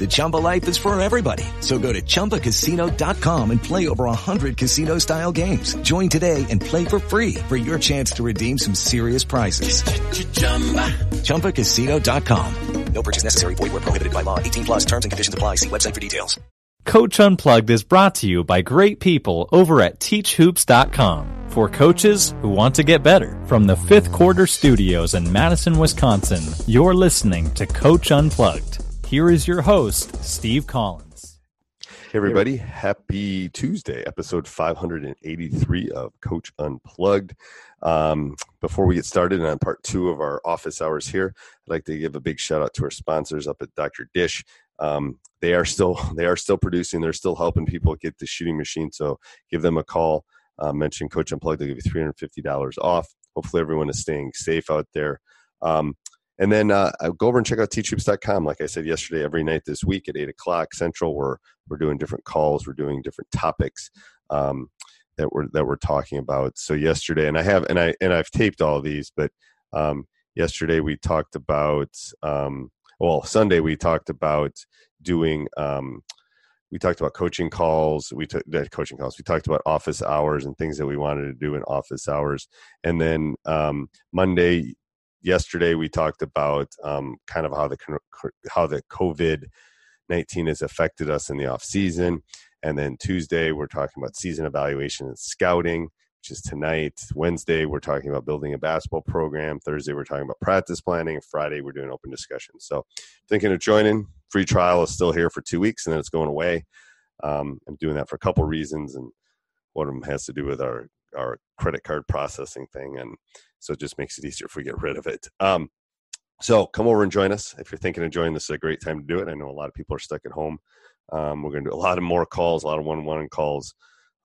The Chumba life is for everybody. So go to ChumbaCasino.com and play over 100 casino-style games. Join today and play for free for your chance to redeem some serious prizes. ChumbaCasino.com. No purchase necessary. Void were prohibited by law. 18 plus terms and conditions apply. See website for details. Coach Unplugged is brought to you by great people over at TeachHoops.com for coaches who want to get better. From the fifth quarter studios in Madison, Wisconsin, you're listening to Coach Unplugged. Here is your host, Steve Collins. Hey, everybody. Happy Tuesday, episode 583 of Coach Unplugged. Um, before we get started on part two of our office hours here, I'd like to give a big shout out to our sponsors up at Dr. Dish. Um, they are still they are still producing. They're still helping people get the shooting machine. So give them a call. Uh, mention Coach Unplugged. They'll give you three hundred fifty dollars off. Hopefully, everyone is staying safe out there. Um, and then uh, go over and check out teachhoops.com. Like I said yesterday, every night this week at 8 o'clock Central, we're, we're doing different calls, we're doing different topics um, that, we're, that we're talking about. So yesterday, and I have, and, I, and I've taped all these, but um, yesterday we talked about, um, well, Sunday we talked about doing, um, we talked about coaching calls. We took coaching calls. We talked about office hours and things that we wanted to do in office hours. And then um, Monday, yesterday we talked about um, kind of how the how the COVID nineteen has affected us in the off season, and then Tuesday we're talking about season evaluation and scouting, which is tonight. Wednesday we're talking about building a basketball program. Thursday we're talking about practice planning. Friday we're doing open discussion. So thinking of joining. Free trial is still here for two weeks, and then it's going away. Um, I'm doing that for a couple reasons, and one of them has to do with our our credit card processing thing and so it just makes it easier if we get rid of it. Um, so come over and join us. If you're thinking of joining this is a great time to do it. I know a lot of people are stuck at home. Um, we're going to do a lot of more calls a lot of one-on-one calls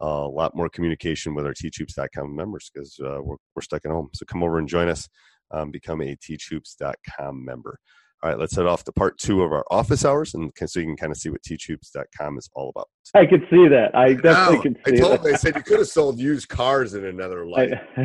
uh, a lot more communication with our teachhoops.com members because uh, we're, we're stuck at home. So come over and join us um, become a teachhoops.com member all right, let's head off to part two of our office hours, and so you can kind of see what teachhoops.com is all about. I could see that. I definitely could see that I told that. Them, I said you could have sold used cars in another life.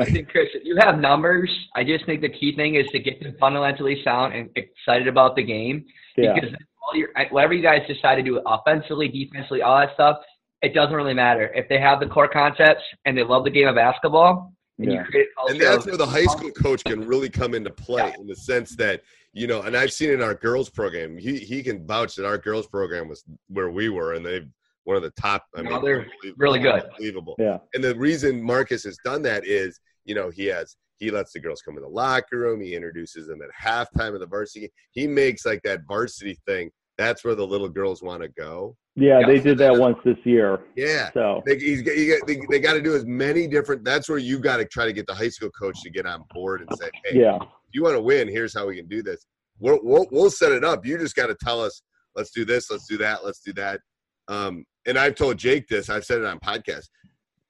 I think, Chris, if you have numbers, I just think the key thing is to get them fundamentally sound and excited about the game. Yeah. Because all your, whatever you guys decide to do, offensively, defensively, all that stuff, it doesn't really matter. If they have the core concepts and they love the game of basketball, and Yeah. you create a and that's where the high school coach can really come into play in the sense that you know and i've seen in our girls program he, he can vouch that our girls program was where we were and they've one of the top i No, mean they're unbelievable- really good. unbelievable yeah. and the reason marcus has done that is you know he has he lets the girls come in the locker room he introduces them at halftime of the varsity he makes like that varsity thing that's where the little girls want to go Yeah, Yeah. they did that once this year. yeah So they, he's, got- they, they got to do as many different that's where you got to try to get the high school coach to get on board and say hey yeah, if you want to win, here's how we can do this. We'll, we'll, we'll set it up. You just got to tell us, let's do this, let's do that, let's do that. Um, and I've told Jake this, I've said it on podcast.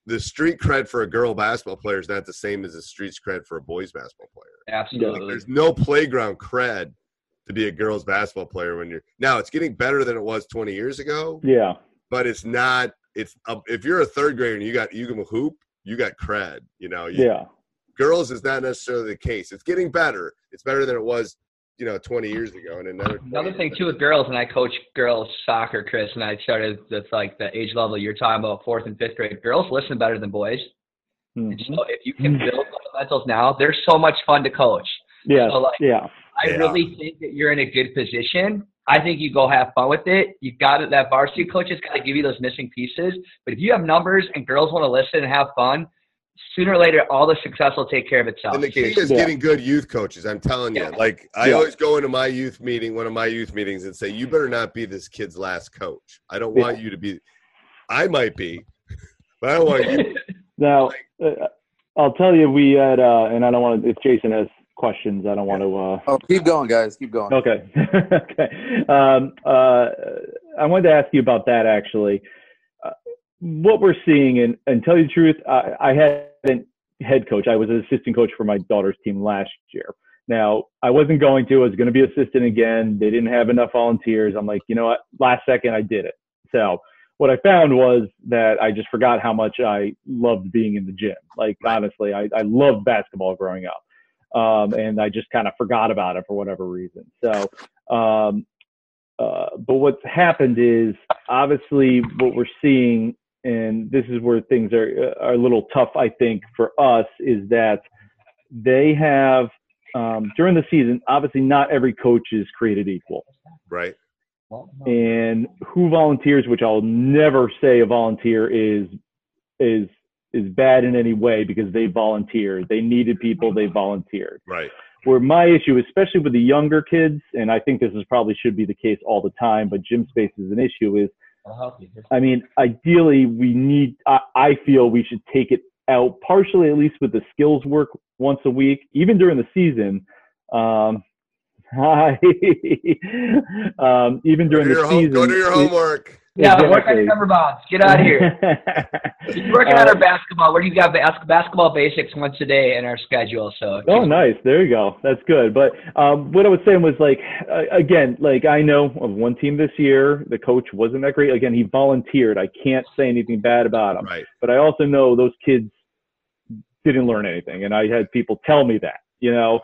The street cred for a girl basketball player is not the same as the street cred for a boys basketball player. absolutely. Like, there's no playground cred to be a girls basketball player when you're now. It's getting better than it was 20 years ago, yeah, but it's not. It's uh, if you're a third grader and you got you can hoop, you got cred. You know, you, yeah, girls is not necessarily the case. It's getting better. It's better than it was you know 20 years ago, and another. Another thing too with girls, and I coach girls soccer, Chris, and I started with like the age level you're talking about, fourth and fifth grade. Girls listen better than boys. And so if you can build fundamentals now, they're so much fun to coach. Yeah, So, like, yeah. I Yeah. really think that you're in a good position. I think you go have fun with it. You got it. That varsity coach has got to give you those missing pieces. But if you have numbers and girls want to listen and have fun, sooner or later, all the success will take care of itself. And the key is Yeah. getting good youth coaches. I'm telling you. Yeah. Like I Yeah. always go into my youth meeting, one of my youth meetings, and say, "You better not be this kid's last coach. I don't Yeah. want you to be. I might be, but I don't want you. Now, uh, I'll tell you, we had, uh, and I don't want to. If Jason has questions, I don't want to. Uh, Oh, keep going, guys. Keep going. Okay. okay. Um, uh, I wanted to ask you about that actually. Uh, what we're seeing, and, and tell you the truth, I, I hadn't head coach. I was an assistant coach for my daughter's team last year. Now, I wasn't going to. I was going to be assistant again. They didn't have enough volunteers. I'm like, you know what? Last second, I did it. So what I found was that I just forgot how much I loved being in the gym. Like honestly, I, I loved basketball growing up um, and I just kind of forgot about it for whatever reason. So, um, uh, but what's happened is obviously what we're seeing, and this is where things are are a little tough, I think, for us, is that they have um, during the season. Obviously, not every coach is created equal Right? and who volunteers, which I'll never say a volunteer is is is bad in any way because they volunteered. They needed people, they volunteered. Right. Where my issue, especially with the younger kids, and I think this is probably should be the case all the time, but gym space is an issue. Is I'll help you. I mean, ideally, we need. I, I feel we should take it out partially, at least with the skills work once a week, even during the season. Um, hi. um, even Go during do the your, home, season. go do your it- homework. Yeah, we're working on Exactly. number bonds. Get out of here. We're working on Uh, our basketball. We're got bas- basketball basics once a day in our schedule. So Oh, nice. There you go. That's good. But um, what I was saying was like, uh, again, like I know of one team this year, the coach wasn't that great. Again, he volunteered. I can't say anything bad about him. Right. But I also know those kids didn't learn anything, and I had people tell me that, you know,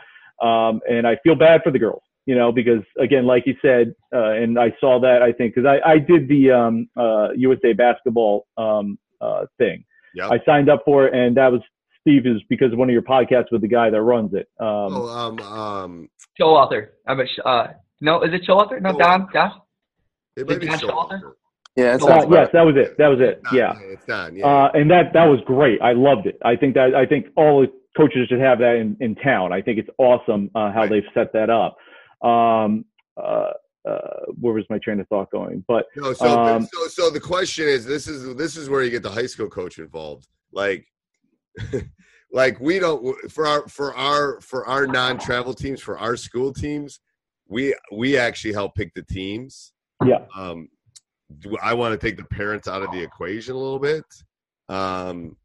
um, and I feel bad for the girls, you know, because again, like you said, uh, and I saw that I think because I, I did the um, uh, USA basketball um, uh, thing. Yep. I signed up for it, and that was Steve is because of one of your podcasts with the guy that runs it. Um, oh, um, um, Showalter. I'm a, sh- uh, no, is it Showalter? No, Don. Don. it might be John Showalter. Showalter? Yeah, it's uh, not yes, that was it. That was it. It's Yeah. not, It's done. Yeah. Uh, and that that was great. I loved it. I think that I think all the coaches should have that in, in town. I think it's awesome uh, how Right. they've set that up. Um, uh, uh, where was my train of thought going? But No, so, Um, so so the question is this is this is where you get the high school coach involved. Like like we don't for our for our for our non-travel teams, for our school teams, we we actually help pick the teams. yeah, Um do I want to take the parents out of the equation a little bit. Um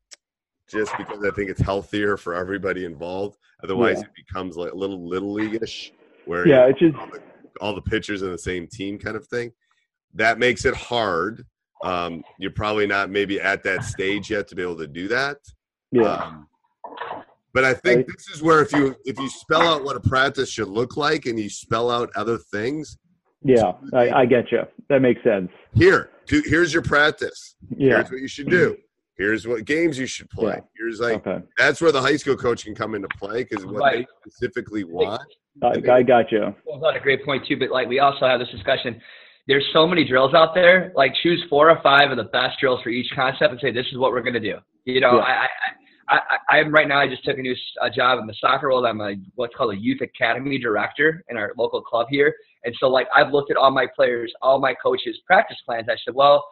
just because I think it's healthier for everybody involved. Otherwise Yeah. it becomes like a little little leagueish where yeah. It's just all the, all the pitchers in the same team kind of thing. That makes it hard. Um, you're probably not maybe at that stage yet to be able to do that. yeah, Um, but I think this is where if you if you spell out what a practice should look like and you spell out other things, yeah. I, I get you. That makes sense. here, do, here's your practice. Yeah. Here's what you should do. Here's what games you should play. Yeah. Here's like Okay. that's where the high school coach can come into play because what Right. they specifically want. I, I got you. Well, that's a great point too. But like we also have this discussion. There's so many drills out there. Like choose four or five of the best drills for each concept and say this is what we're going to do. You know, Yeah. I, I, I, I, I'm right now. I just took a new s- a job in the soccer world. I'm a what's called a youth academy director in our local club here. And so like I've looked at all my players, all my coaches' practice plans. I said, well,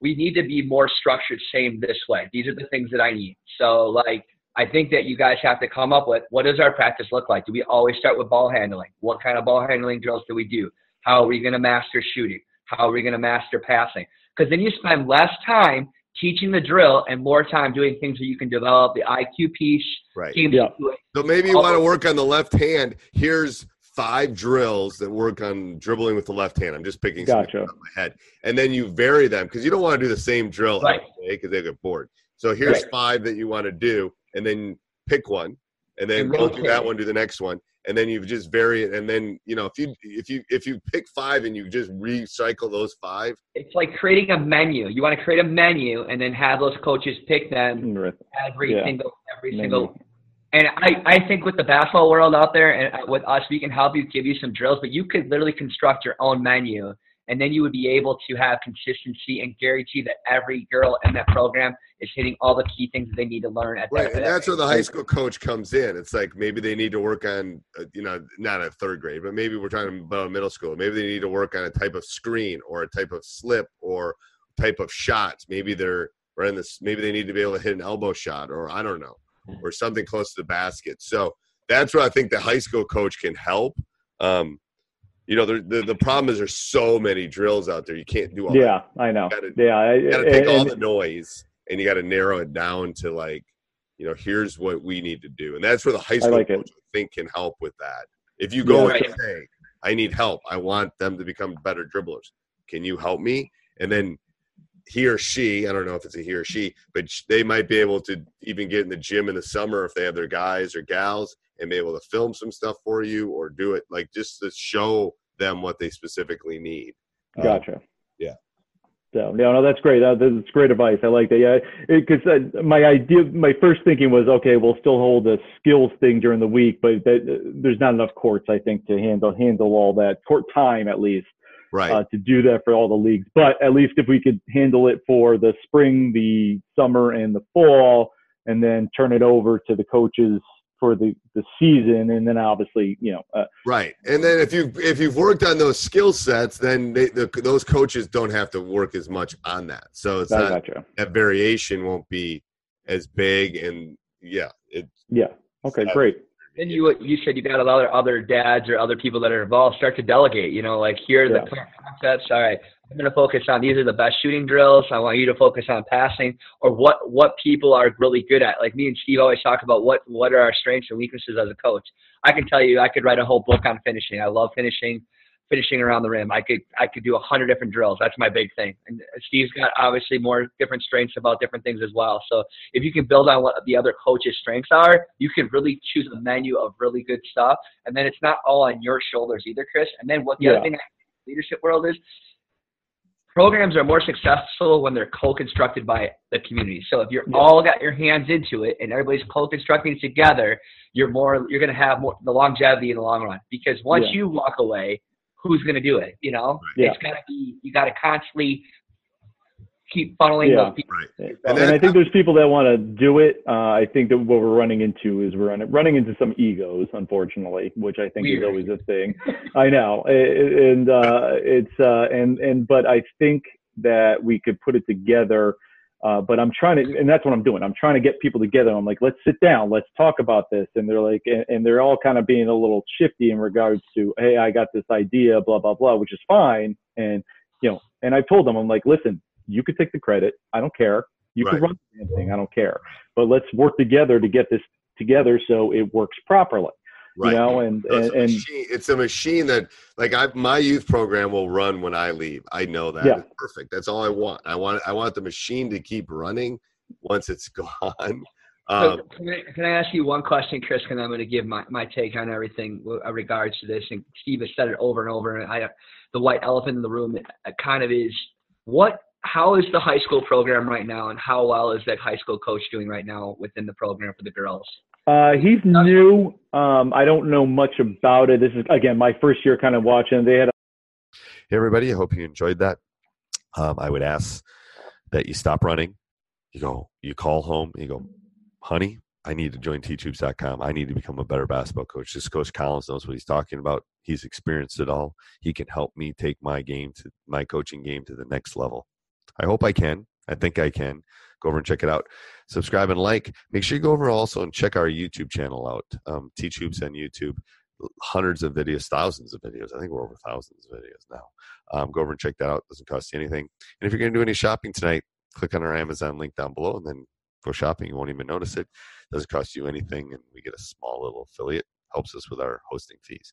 we need to be more structured, same this way. These are the things that I need. So like I think that you guys have to come up with what does our practice look like? Do we always start with ball handling? What kind of ball handling drills do we do? How are we going to master shooting? How are we going to master passing? Because then you spend less time teaching the drill and more time doing things that you can develop the IQ piece. Right. Yeah. So maybe you want to oh. work on the left hand. Here's five drills that work on dribbling with the left hand. I'm just picking something Gotcha. off my head, and then you vary them because you don't want to do the same drill Right. every day because they get bored. So here's Right. five that you want to do, and then pick one, and then go through that one, do the next one, and then you just vary it, and then you know if you if you if you pick five and you just recycle those five, It's like creating a menu. You want to create a menu and then have those coaches pick them every Yeah. single every Menu. single. And I, I think with the basketball world out there and with us, we can help you, give you some drills, but you could literally construct your own menu, and then you would be able to have consistency and guarantee that every girl in that program is hitting all the key things that they need to learn at right? that. And that's where the high school coach comes in. It's like maybe they need to work on, uh, you know, not a third grade, but maybe we're talking about middle school. Maybe they need to work on a type of screen or a type of slip or type of shots. Maybe they're or in this. Maybe they need to be able to hit an elbow shot or I don't know, or something close to the basket. So that's where I think the high school coach can help. Um, you know, the, the the problem is there's so many drills out there. You can't do all. that. Yeah, I know. Gotta- yeah, You got to take and- all the noise and you got to narrow it down to like, you know, here's what we need to do, and that's where the high school like it. coach I think can help with that. If you go Yeah. and say, "I need help. I want them to become better dribblers. Can you help me?" and then he or she, I don't know if it's a he or she, but they might be able to even get in the gym in the summer if they have their guys or gals and be able to film some stuff for you or do it like just to show them what they specifically need. Um, Gotcha. yeah. So yeah, no, that's great. Uh, that's great advice. I like that. Yeah, because uh, my idea, my first thinking was, okay, we'll still hold a skills thing during the week, but that, there's not enough courts, I think, to handle handle all that court time at least Right. uh, to do that for all the leagues. But at least if we could handle it for the spring, the summer, and the fall, and then turn it over to the coaches for the the season, and then obviously, you know, uh, Right, and then if you if you've worked on those skill sets, then they, the, those coaches don't have to work as much on that. So it's not gotcha. that variation won't be as big, and yeah, it Yeah. Okay. Great. Then you you said you got a lot of other dads or other people that are involved. Start to delegate. You know, like here are the Yeah. concepts. All right, I'm going to focus on these are the best shooting drills. I want you to focus on passing or what what people are really good at. Like me and Steve always talk about what what are our strengths and weaknesses as a coach. I can tell you, I could write a whole book on finishing. I love finishing, finishing around the rim. I could I could do a hundred different drills. That's my big thing. And Steve's got obviously more different strengths about different things as well. So if you can build on what the other coaches' strengths are, you can really choose a menu of really good stuff. And then it's not all on your shoulders either, Chris. And then what the Yeah. other thing in the leadership world is programs are more successful when they're co-constructed by the community. So if you're all got your hands into it and everybody's co-constructing together, you're more you're going to have more the longevity in the long run. Because once Yeah. you walk away, who's going to do it? You know, Yeah. it's got to be you got to constantly keep funneling Yeah. those people. right. And, And I think there's people that want to do it. Uh, I think that what we're running into is we're running, running into some egos, unfortunately, which I think is always a thing. I know, and uh, it's uh, and and but I think that we could put it together. Uh, but I'm trying to, and that's what I'm doing. I'm trying to get people together. I'm like, let's sit down, let's talk about this. And they're like, and, and they're all kind of being a little shifty in regards to, hey, I got this idea, blah blah blah, which is fine. And you know, and I told them, I'm like, listen, you could take the credit. I don't care. You Right. can run the damn thing. I don't care. But let's work together to get this together so it works properly. Right. You know, and So and, it's, a machine, it's a machine that like I my youth program will run when I leave. I know that. Yeah. It's perfect. That's all I want. I want I want the machine to keep running once it's gone. So Um, can, I, can I ask you one question, Chris? And I'm going to give my, my take on everything with uh, regards to this. And Steve has said it over and over. And I, the white elephant in the room uh, kind of is what. How is the high school program right now, and how well is that high school coach doing right now within the program for the girls? Uh, he's new. Um, I don't know much about it. This is again my first year kind of watching. They had Hey, everybody. I hope you enjoyed that. Um, I would ask that you stop running. You go, you call home, you go, honey, I need to join teachhoops.com. I need to become a better basketball coach. This Coach Collins knows what he's talking about. He's experienced it all. He can help me take my game to my coaching game to the next level. I hope I can. I think I can. Go over and check it out. Subscribe and like. Make sure you go over also and check our YouTube channel out. Um, Teach Hoops on YouTube hundreds of videos, thousands of videos. I think we're over thousands of videos now. Um, go over and check that out. Doesn't cost you anything. And if you're going to do any shopping tonight, click on our Amazon link down below and then go shopping. You won't even notice it. Doesn't cost you anything, and we get a small little affiliate. Helps us with our hosting fees.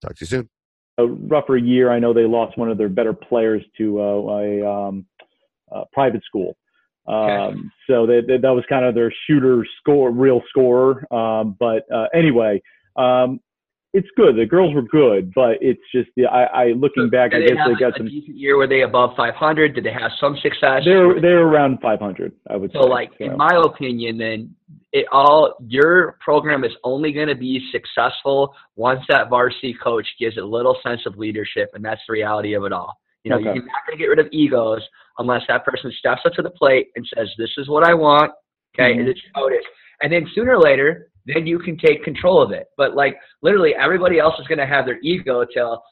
Talk to you soon. a rougher year. I know they lost one of their better players to uh, a um, uh, private school. Um, so that that was kind of their shooter score, real scorer. Um, but uh, anyway, um, it's good. The girls were good, but it's just the I, I looking back, I guess they got a some. decent year. Were they above 500? Did they have some success? They're they're around 500, I would So, say. like, so. in my opinion, then it all your program is only going to be successful once that varsity coach gives a little sense of leadership, and that's the reality of it all. You know, Okay. you're not going to get rid of egos unless that person steps up to the plate and says, "This is what I want." Okay, Mhm. and it's is. And then sooner or later, then you can take control of it. But like literally, everybody else is going to have their ego till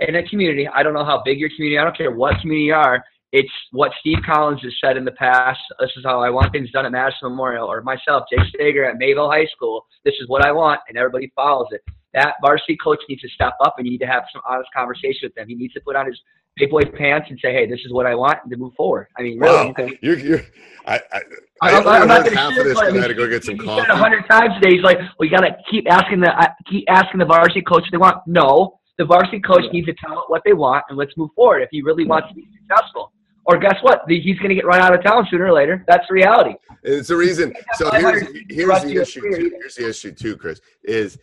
in a community. I don't know how big your community. I don't care what community you are. It's what Steve Collins has said in the past. This is how I want things done at Madison Memorial, or myself, Jake Stager at Mayville High School. This is what I want, and everybody follows it. That varsity coach needs to step up, and you need to have some honest conversation with them. He needs to put on his big boy pants and say, "Hey, this is what I want," and to move forward. I mean, really. Wow, you're, you're, I, I, I I'm, I'm not half of this I had to go get some coffee. a hundred times today. He's like, "We got to keep asking the uh, keep asking the varsity coach what they want." No, the varsity coach Yeah. needs to tell it what they want, and let's move forward. If he really wants to be successful, or guess what? The- He's going to get run out of town sooner or later. That's the reality. It's the reason. So here's here's the issue. Too, here's the issue too, Chris. Is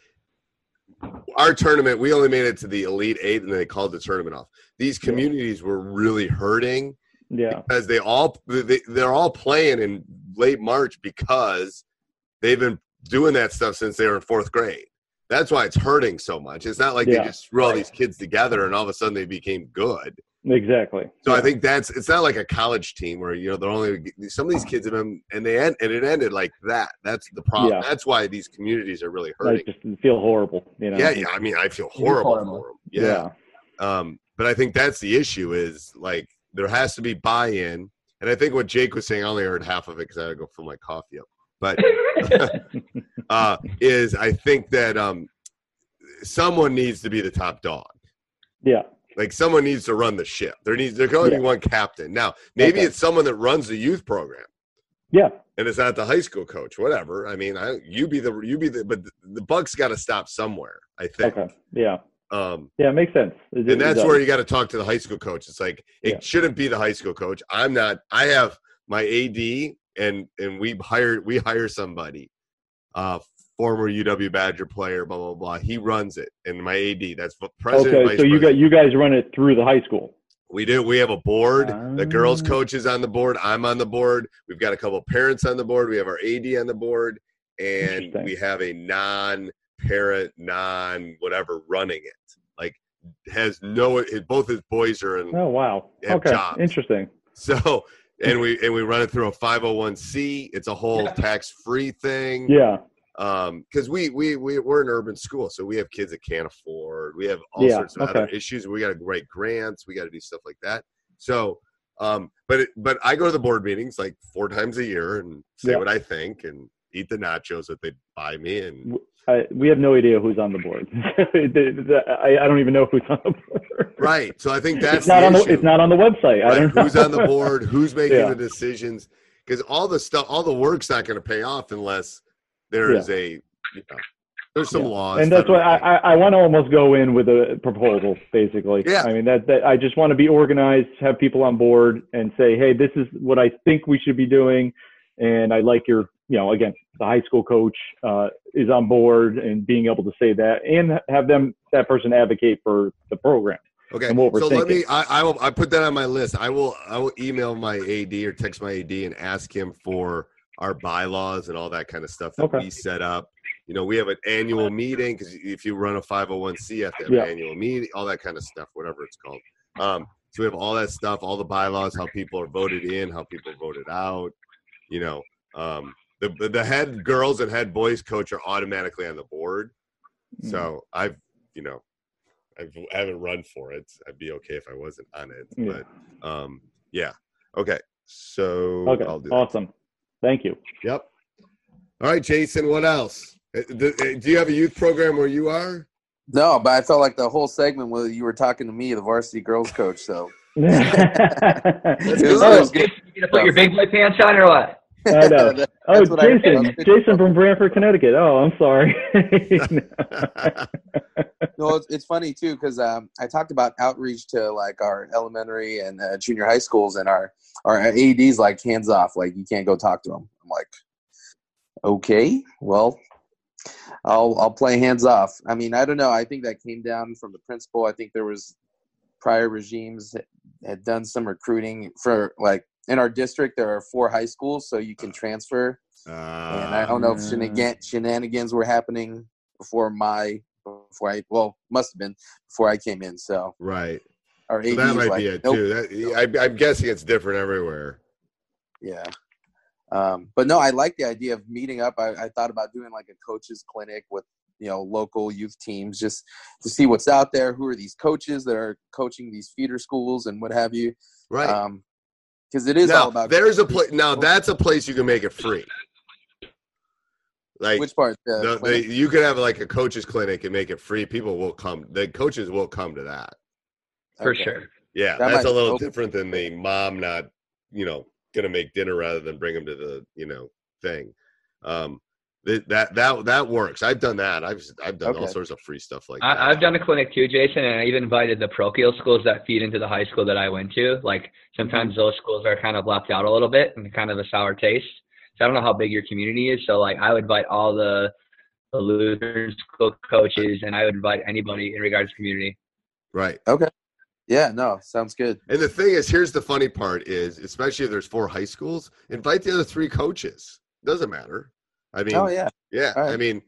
our tournament? We only made it to the elite eight, and then they called the tournament off. These communities were really hurting yeah, because they all they, they're all playing in late March because they've been doing that stuff since they were in fourth grade. That's why it's hurting so much. It's not like Yeah. they just threw all these kids together and all of a sudden they became good. Exactly. So I think that's it's not like a college team where you know they're only some of these kids have been and they end and it ended like that. That's the problem. Yeah. That's why these communities are really I hurting. just feel horrible. You know. yeah, yeah. I mean, I feel horrible, horrible. for them. Yeah. Um, but I think that's the issue is like there has to be buy-in, and I think what Jake was saying, I only heard half of it because I had to go fill my coffee up. But uh, is I think that um, someone needs to be the top dog. yeah. Like someone needs to run the ship. There needs there can only Yeah. be one captain. Now maybe Okay. it's someone that runs the youth program Yeah. and it's not the high school coach. Whatever. I mean, I, you be the you be the but the, the buck's got to stop somewhere. I think. Okay. Yeah. Um, Yeah. It makes sense. It- it and that's where you got to talk to the high school coach. It's like it Yeah. shouldn't be the high school coach. I'm not. I have my AD, and and we hire we hire somebody, uh, former UW Badger player, blah blah blah. He runs it, and my AD. That's president. Okay. So you got you guys run it through the high school. We do. We have a board. the girls' Ah. coach is on the board. I'm on the board. We've got a couple parents on the board. We have our AD on the board, and we have a non-parent, non-whatever running it. Like has no. It, both his boys are in. Oh wow. Okay. jobs. Interesting. So and we and we run it through a 501c. It's a whole tax-free thing. Yeah. Um, because we we we we're an urban school, so we have kids that can't afford. We have all Yeah, sorts of other issues. We got to write grants. We got to do stuff like that. So, um, but it, but I go to the board meetings like four times a year and say Yeah. what I think and eat the nachos that they buy me. And I, we have no idea who's on the board. I, I don't even know who's on the board. right, so I think that's it's not on the issue. it's not on the website. I Right, who's on the board, who's making Yeah. the decisions, because all the stuff, all the work's not going to pay off unless there Yeah. is a, you know, there's some Yeah. laws. and that's why I, I, I want to almost go in with a proposal, basically. Yeah. I mean that, that I just want to be organized, have people on board, and say, hey, this is what I think we should be doing, and I like your, you know, again, the high school coach uh, is on board, and being able to say that, and have them that person advocate for the program. Okay, and what we're so let me. I, I will. I put that on my list. I will. I will email my AD or text my AD and ask him for our bylaws and all that kind of stuff that Okay. we set up. You know, we have an annual meeting because if you run a five hundred one c, you have to have Yeah. an annual meeting, all that kind of stuff, whatever it's called. Um, so we have all that stuff, all the bylaws, how people are voted in, how people are voted out. You know, um, the the- head girls and head boys coach are automatically on the board. Mm. So I've, you know, I've, I haven't run for it. I'd be okay if I wasn't on it. Yeah. But um, yeah. Okay. So Okay, I'll do that. Awesome. Thank you. Yep. All right, Jason. What else? Uh, Do, uh, you have a youth program where you are? No, but I felt like the whole segment was you were talking to me, the varsity girls coach. So it was, it was good. You gonna put your big boy pants on or what? I know. That- oh, that's what I- Jason, Jason from Branford, Connecticut. Oh, I'm sorry. no, it's, it's funny too because um, I talked about outreach to like our elementary and uh, junior high schools, and our our ads like hands off, like you can't go talk to them. I'm like, okay, well, I'll I'll play hands off. I mean, I don't know. I think that came down from the principal. I think there was prior regimes had done some recruiting for like in our district. There are four high schools, so you can transfer. Uh, and I don't know if shenagan- shenanigans were happening before my before I well must have been before I came in. So right. our So that might like, be it nope. too. That, I, I'm guessing it's different everywhere. Yeah. Um, but no, I like the idea of meeting up. I, I thought about doing like a coaches clinic with you know local youth teams just to see what's out there. Who are these coaches that are coaching these feeder schools and what have you? Right. Um, because it is now, all about there's a place. Now that's a place you can make it free. Like which part? The the, the, you could have like a coaches clinic and make it free. People will come. The coaches will come to that. For Okay. sure. Yeah, That that's a little open- different than the mom not, you know, gonna make dinner rather than bring them to the, you know, thing. Um, that that that that works. I've done that. I've I've done all sorts of free stuff like that. I, I've done a clinic too, Jason, and I even invited the parochial schools that feed into the high school that I went to. Like sometimes mm-hmm. those schools are kind of left out a little bit and kind of a sour taste. So I don't know how big your community is. So like I would invite all the the Lutheran school coaches, and I would invite anybody in regards to community. right. Okay. Yeah. No. Sounds good. And the thing is, here's the funny part: is especially if there's four high schools, invite the other three coaches. Doesn't matter. I mean, oh yeah. Yeah, All I mean,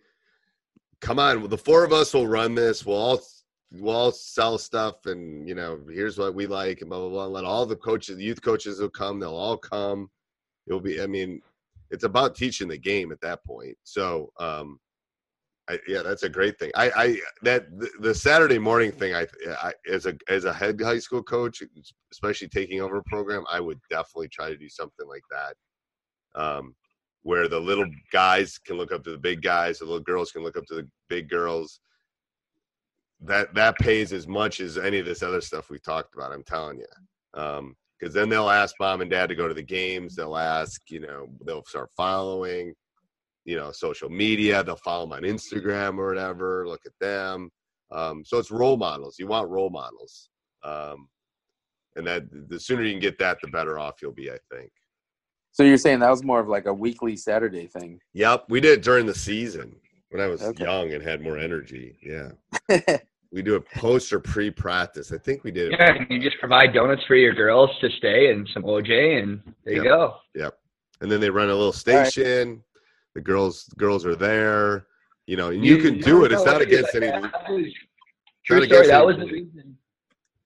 come on, the four of us will run this. We'll all we'll all sell stuff, and you know, here's what we like, and blah blah blah. Let all the coaches, the youth coaches, will come. They'll all come. It'll be. I mean, it's about teaching the game at that point. So, um, I, yeah, that's a great thing. I, I that the, the Saturday morning thing. I, I as a as a head high school coach, especially taking over a program, I would definitely try to do something like that. Um, where the little guys can look up to the big guys, the little girls can look up to the big girls. That that pays as much as any of this other stuff we talked about. I'm telling you, um, because then they'll ask mom and dad to go to the games. They'll ask, you know, they'll start following, you know, social media. They'll follow them on Instagram or whatever. Look at them. Um, so it's role models. You want role models, um, and that the sooner you can get that, the better off you'll be. I think. So you're saying that was more of like a weekly Saturday thing? Yep, we did it during the season when I was Okay. young and had more energy. Yeah, we do a post or pre-practice. I think we did. Yeah, and you just provide donuts for your girls to stay and some OJ, and there you go. Yep, and then they run a little right. station. The girls, girls are there. You know, and you, can do it. It's not against any. True not story. against That was the reason.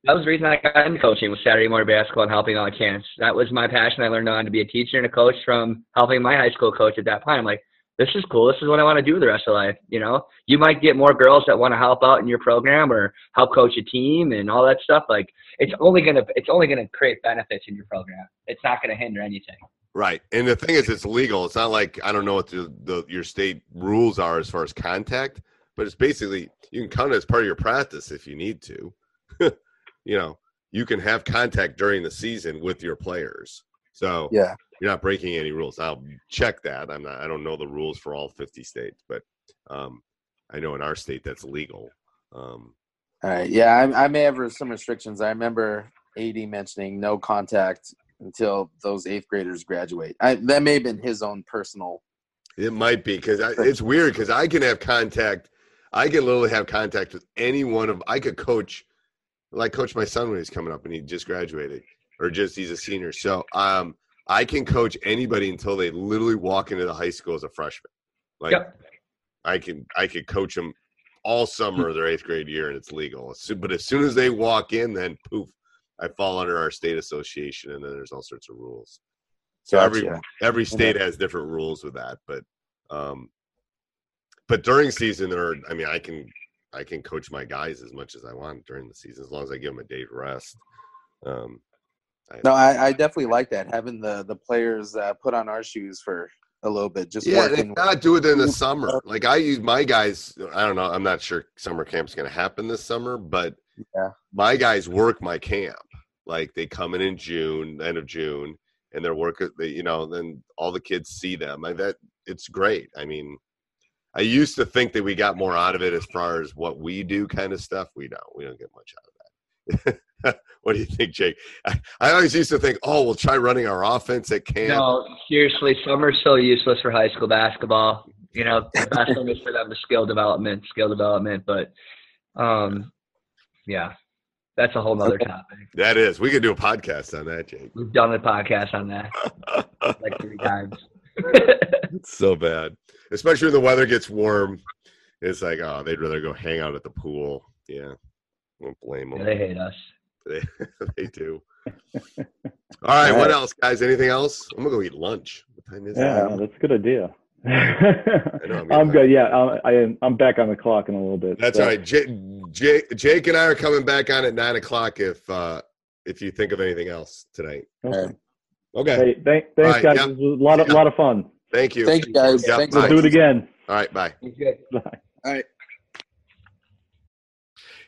That was the reason I got into coaching was Saturday morning basketball and helping all the kids. That was my passion. I learned on to be a teacher and a coach from helping my high school coach at that point. I'm like, this is cool. This is what I want to do the rest of life. You know, you might get more girls that want to help out in your program or help coach a team and all that stuff. Like, it's only gonna it's only gonna create benefits in your program. It's not gonna hinder anything. Right, and the thing is, it's legal. It's not like I don't know what the, the your state rules are as far as contact, but it's basically you can count it as part of your practice if you need to. You know, you can have contact during the season with your players. So Yeah. you're not breaking any rules. I'll check that. I'm not. I don't know the rules for all 50 states, but um, I know in our state that's legal. Um, All right. Yeah, I, I may have some restrictions. I remember AD mentioning no contact until those eighth graders graduate. I, that may have been his own personal. It might be because it's weird because I can have contact. I can literally have contact with any one of. I could coach, like coach my son when he's coming up and he just graduated or just he's a senior. So um, I can coach anybody until they literally walk into the high school as a freshman. Like Yep. I can I could coach them all summer of their eighth grade year and it's legal. But as soon as they walk in, then poof, I fall under our state association and then there's all sorts of rules. So every Gotcha. every state has different rules with that, but um, but during season there, are, I mean, I can I can coach my guys as much as I want during the season as long as I give them a day to rest. Um, No, I, I definitely like that having the the players uh, put on our shoes for a little bit, just yeah, working. not do it in the summer. Like I use my guys. I don't know. I'm not sure summer camp's going to happen this summer, but Yeah. my guys work my camp. Like they come in in June, end of June, and their work, they, you know, then all the kids see them. I that it's great. I mean, I used to think that we got more out of it as far as what we do, kind of stuff. We don't. We don't get much out of that. what do you think, Jake? I, I, always used to think, oh, we'll try running our offense at camp. No, seriously, summer's so useless for high school basketball. You know, the best thing is for them to skill development, skill development. But, um, yeah, that's a whole nother topic. That is. We could do a podcast on that, Jake. We've done a podcast on that like three times. it's so bad, especially when the weather gets warm. It's like, oh, they'd rather go hang out at the pool. Yeah, won't blame them. Yeah, they hate us. They they do. All right, what else, guys? Anything else? I'm gonna go eat lunch. What time is Yeah, it? that's a good idea. know, I'm I'm good. Yeah, I'm, I am. I'm back on the clock in a little bit. That's so- all right. Jake, Jake, Jake and I are coming back on at nine o'clock. If uh if you think of anything else tonight. Okay. Okay. Hey, thank, thanks, All right, guys. yep. It was a lot of Yeah. lot of fun. Thank you. Thank you, guys. Yep, Thanks. We'll do it again. All right. Bye. Good. Bye. All right.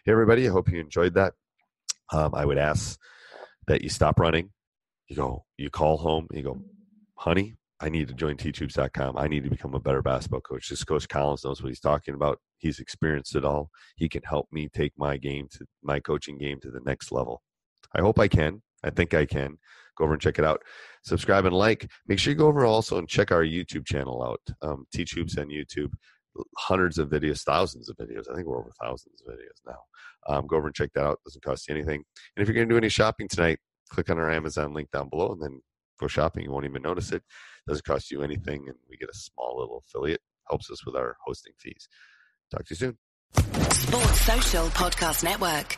Hey, everybody. I hope you enjoyed that. Um, I would ask that you stop running. You go, you call home, you go, honey, I need to join teachhoops.com. I need to become a better basketball coach. This Coach Collins knows what he's talking about. He's experienced it all. He can help me take my game to my coaching game to the next level. I hope I can. I think I can. Go over and check it out. Subscribe and like. Make sure you go over also and check our YouTube channel out. Um, Teach Hoops on YouTube. Hundreds of videos, thousands of videos. I think we're over thousands of videos now. Um, go over and check that out. Doesn't cost you anything. And if you're going to do any shopping tonight, click on our Amazon link down below and then go shopping. You won't even notice it. Doesn't cost you anything, and we get a small little affiliate. Helps us with our hosting fees. Talk to you soon. Sports Social Podcast Network.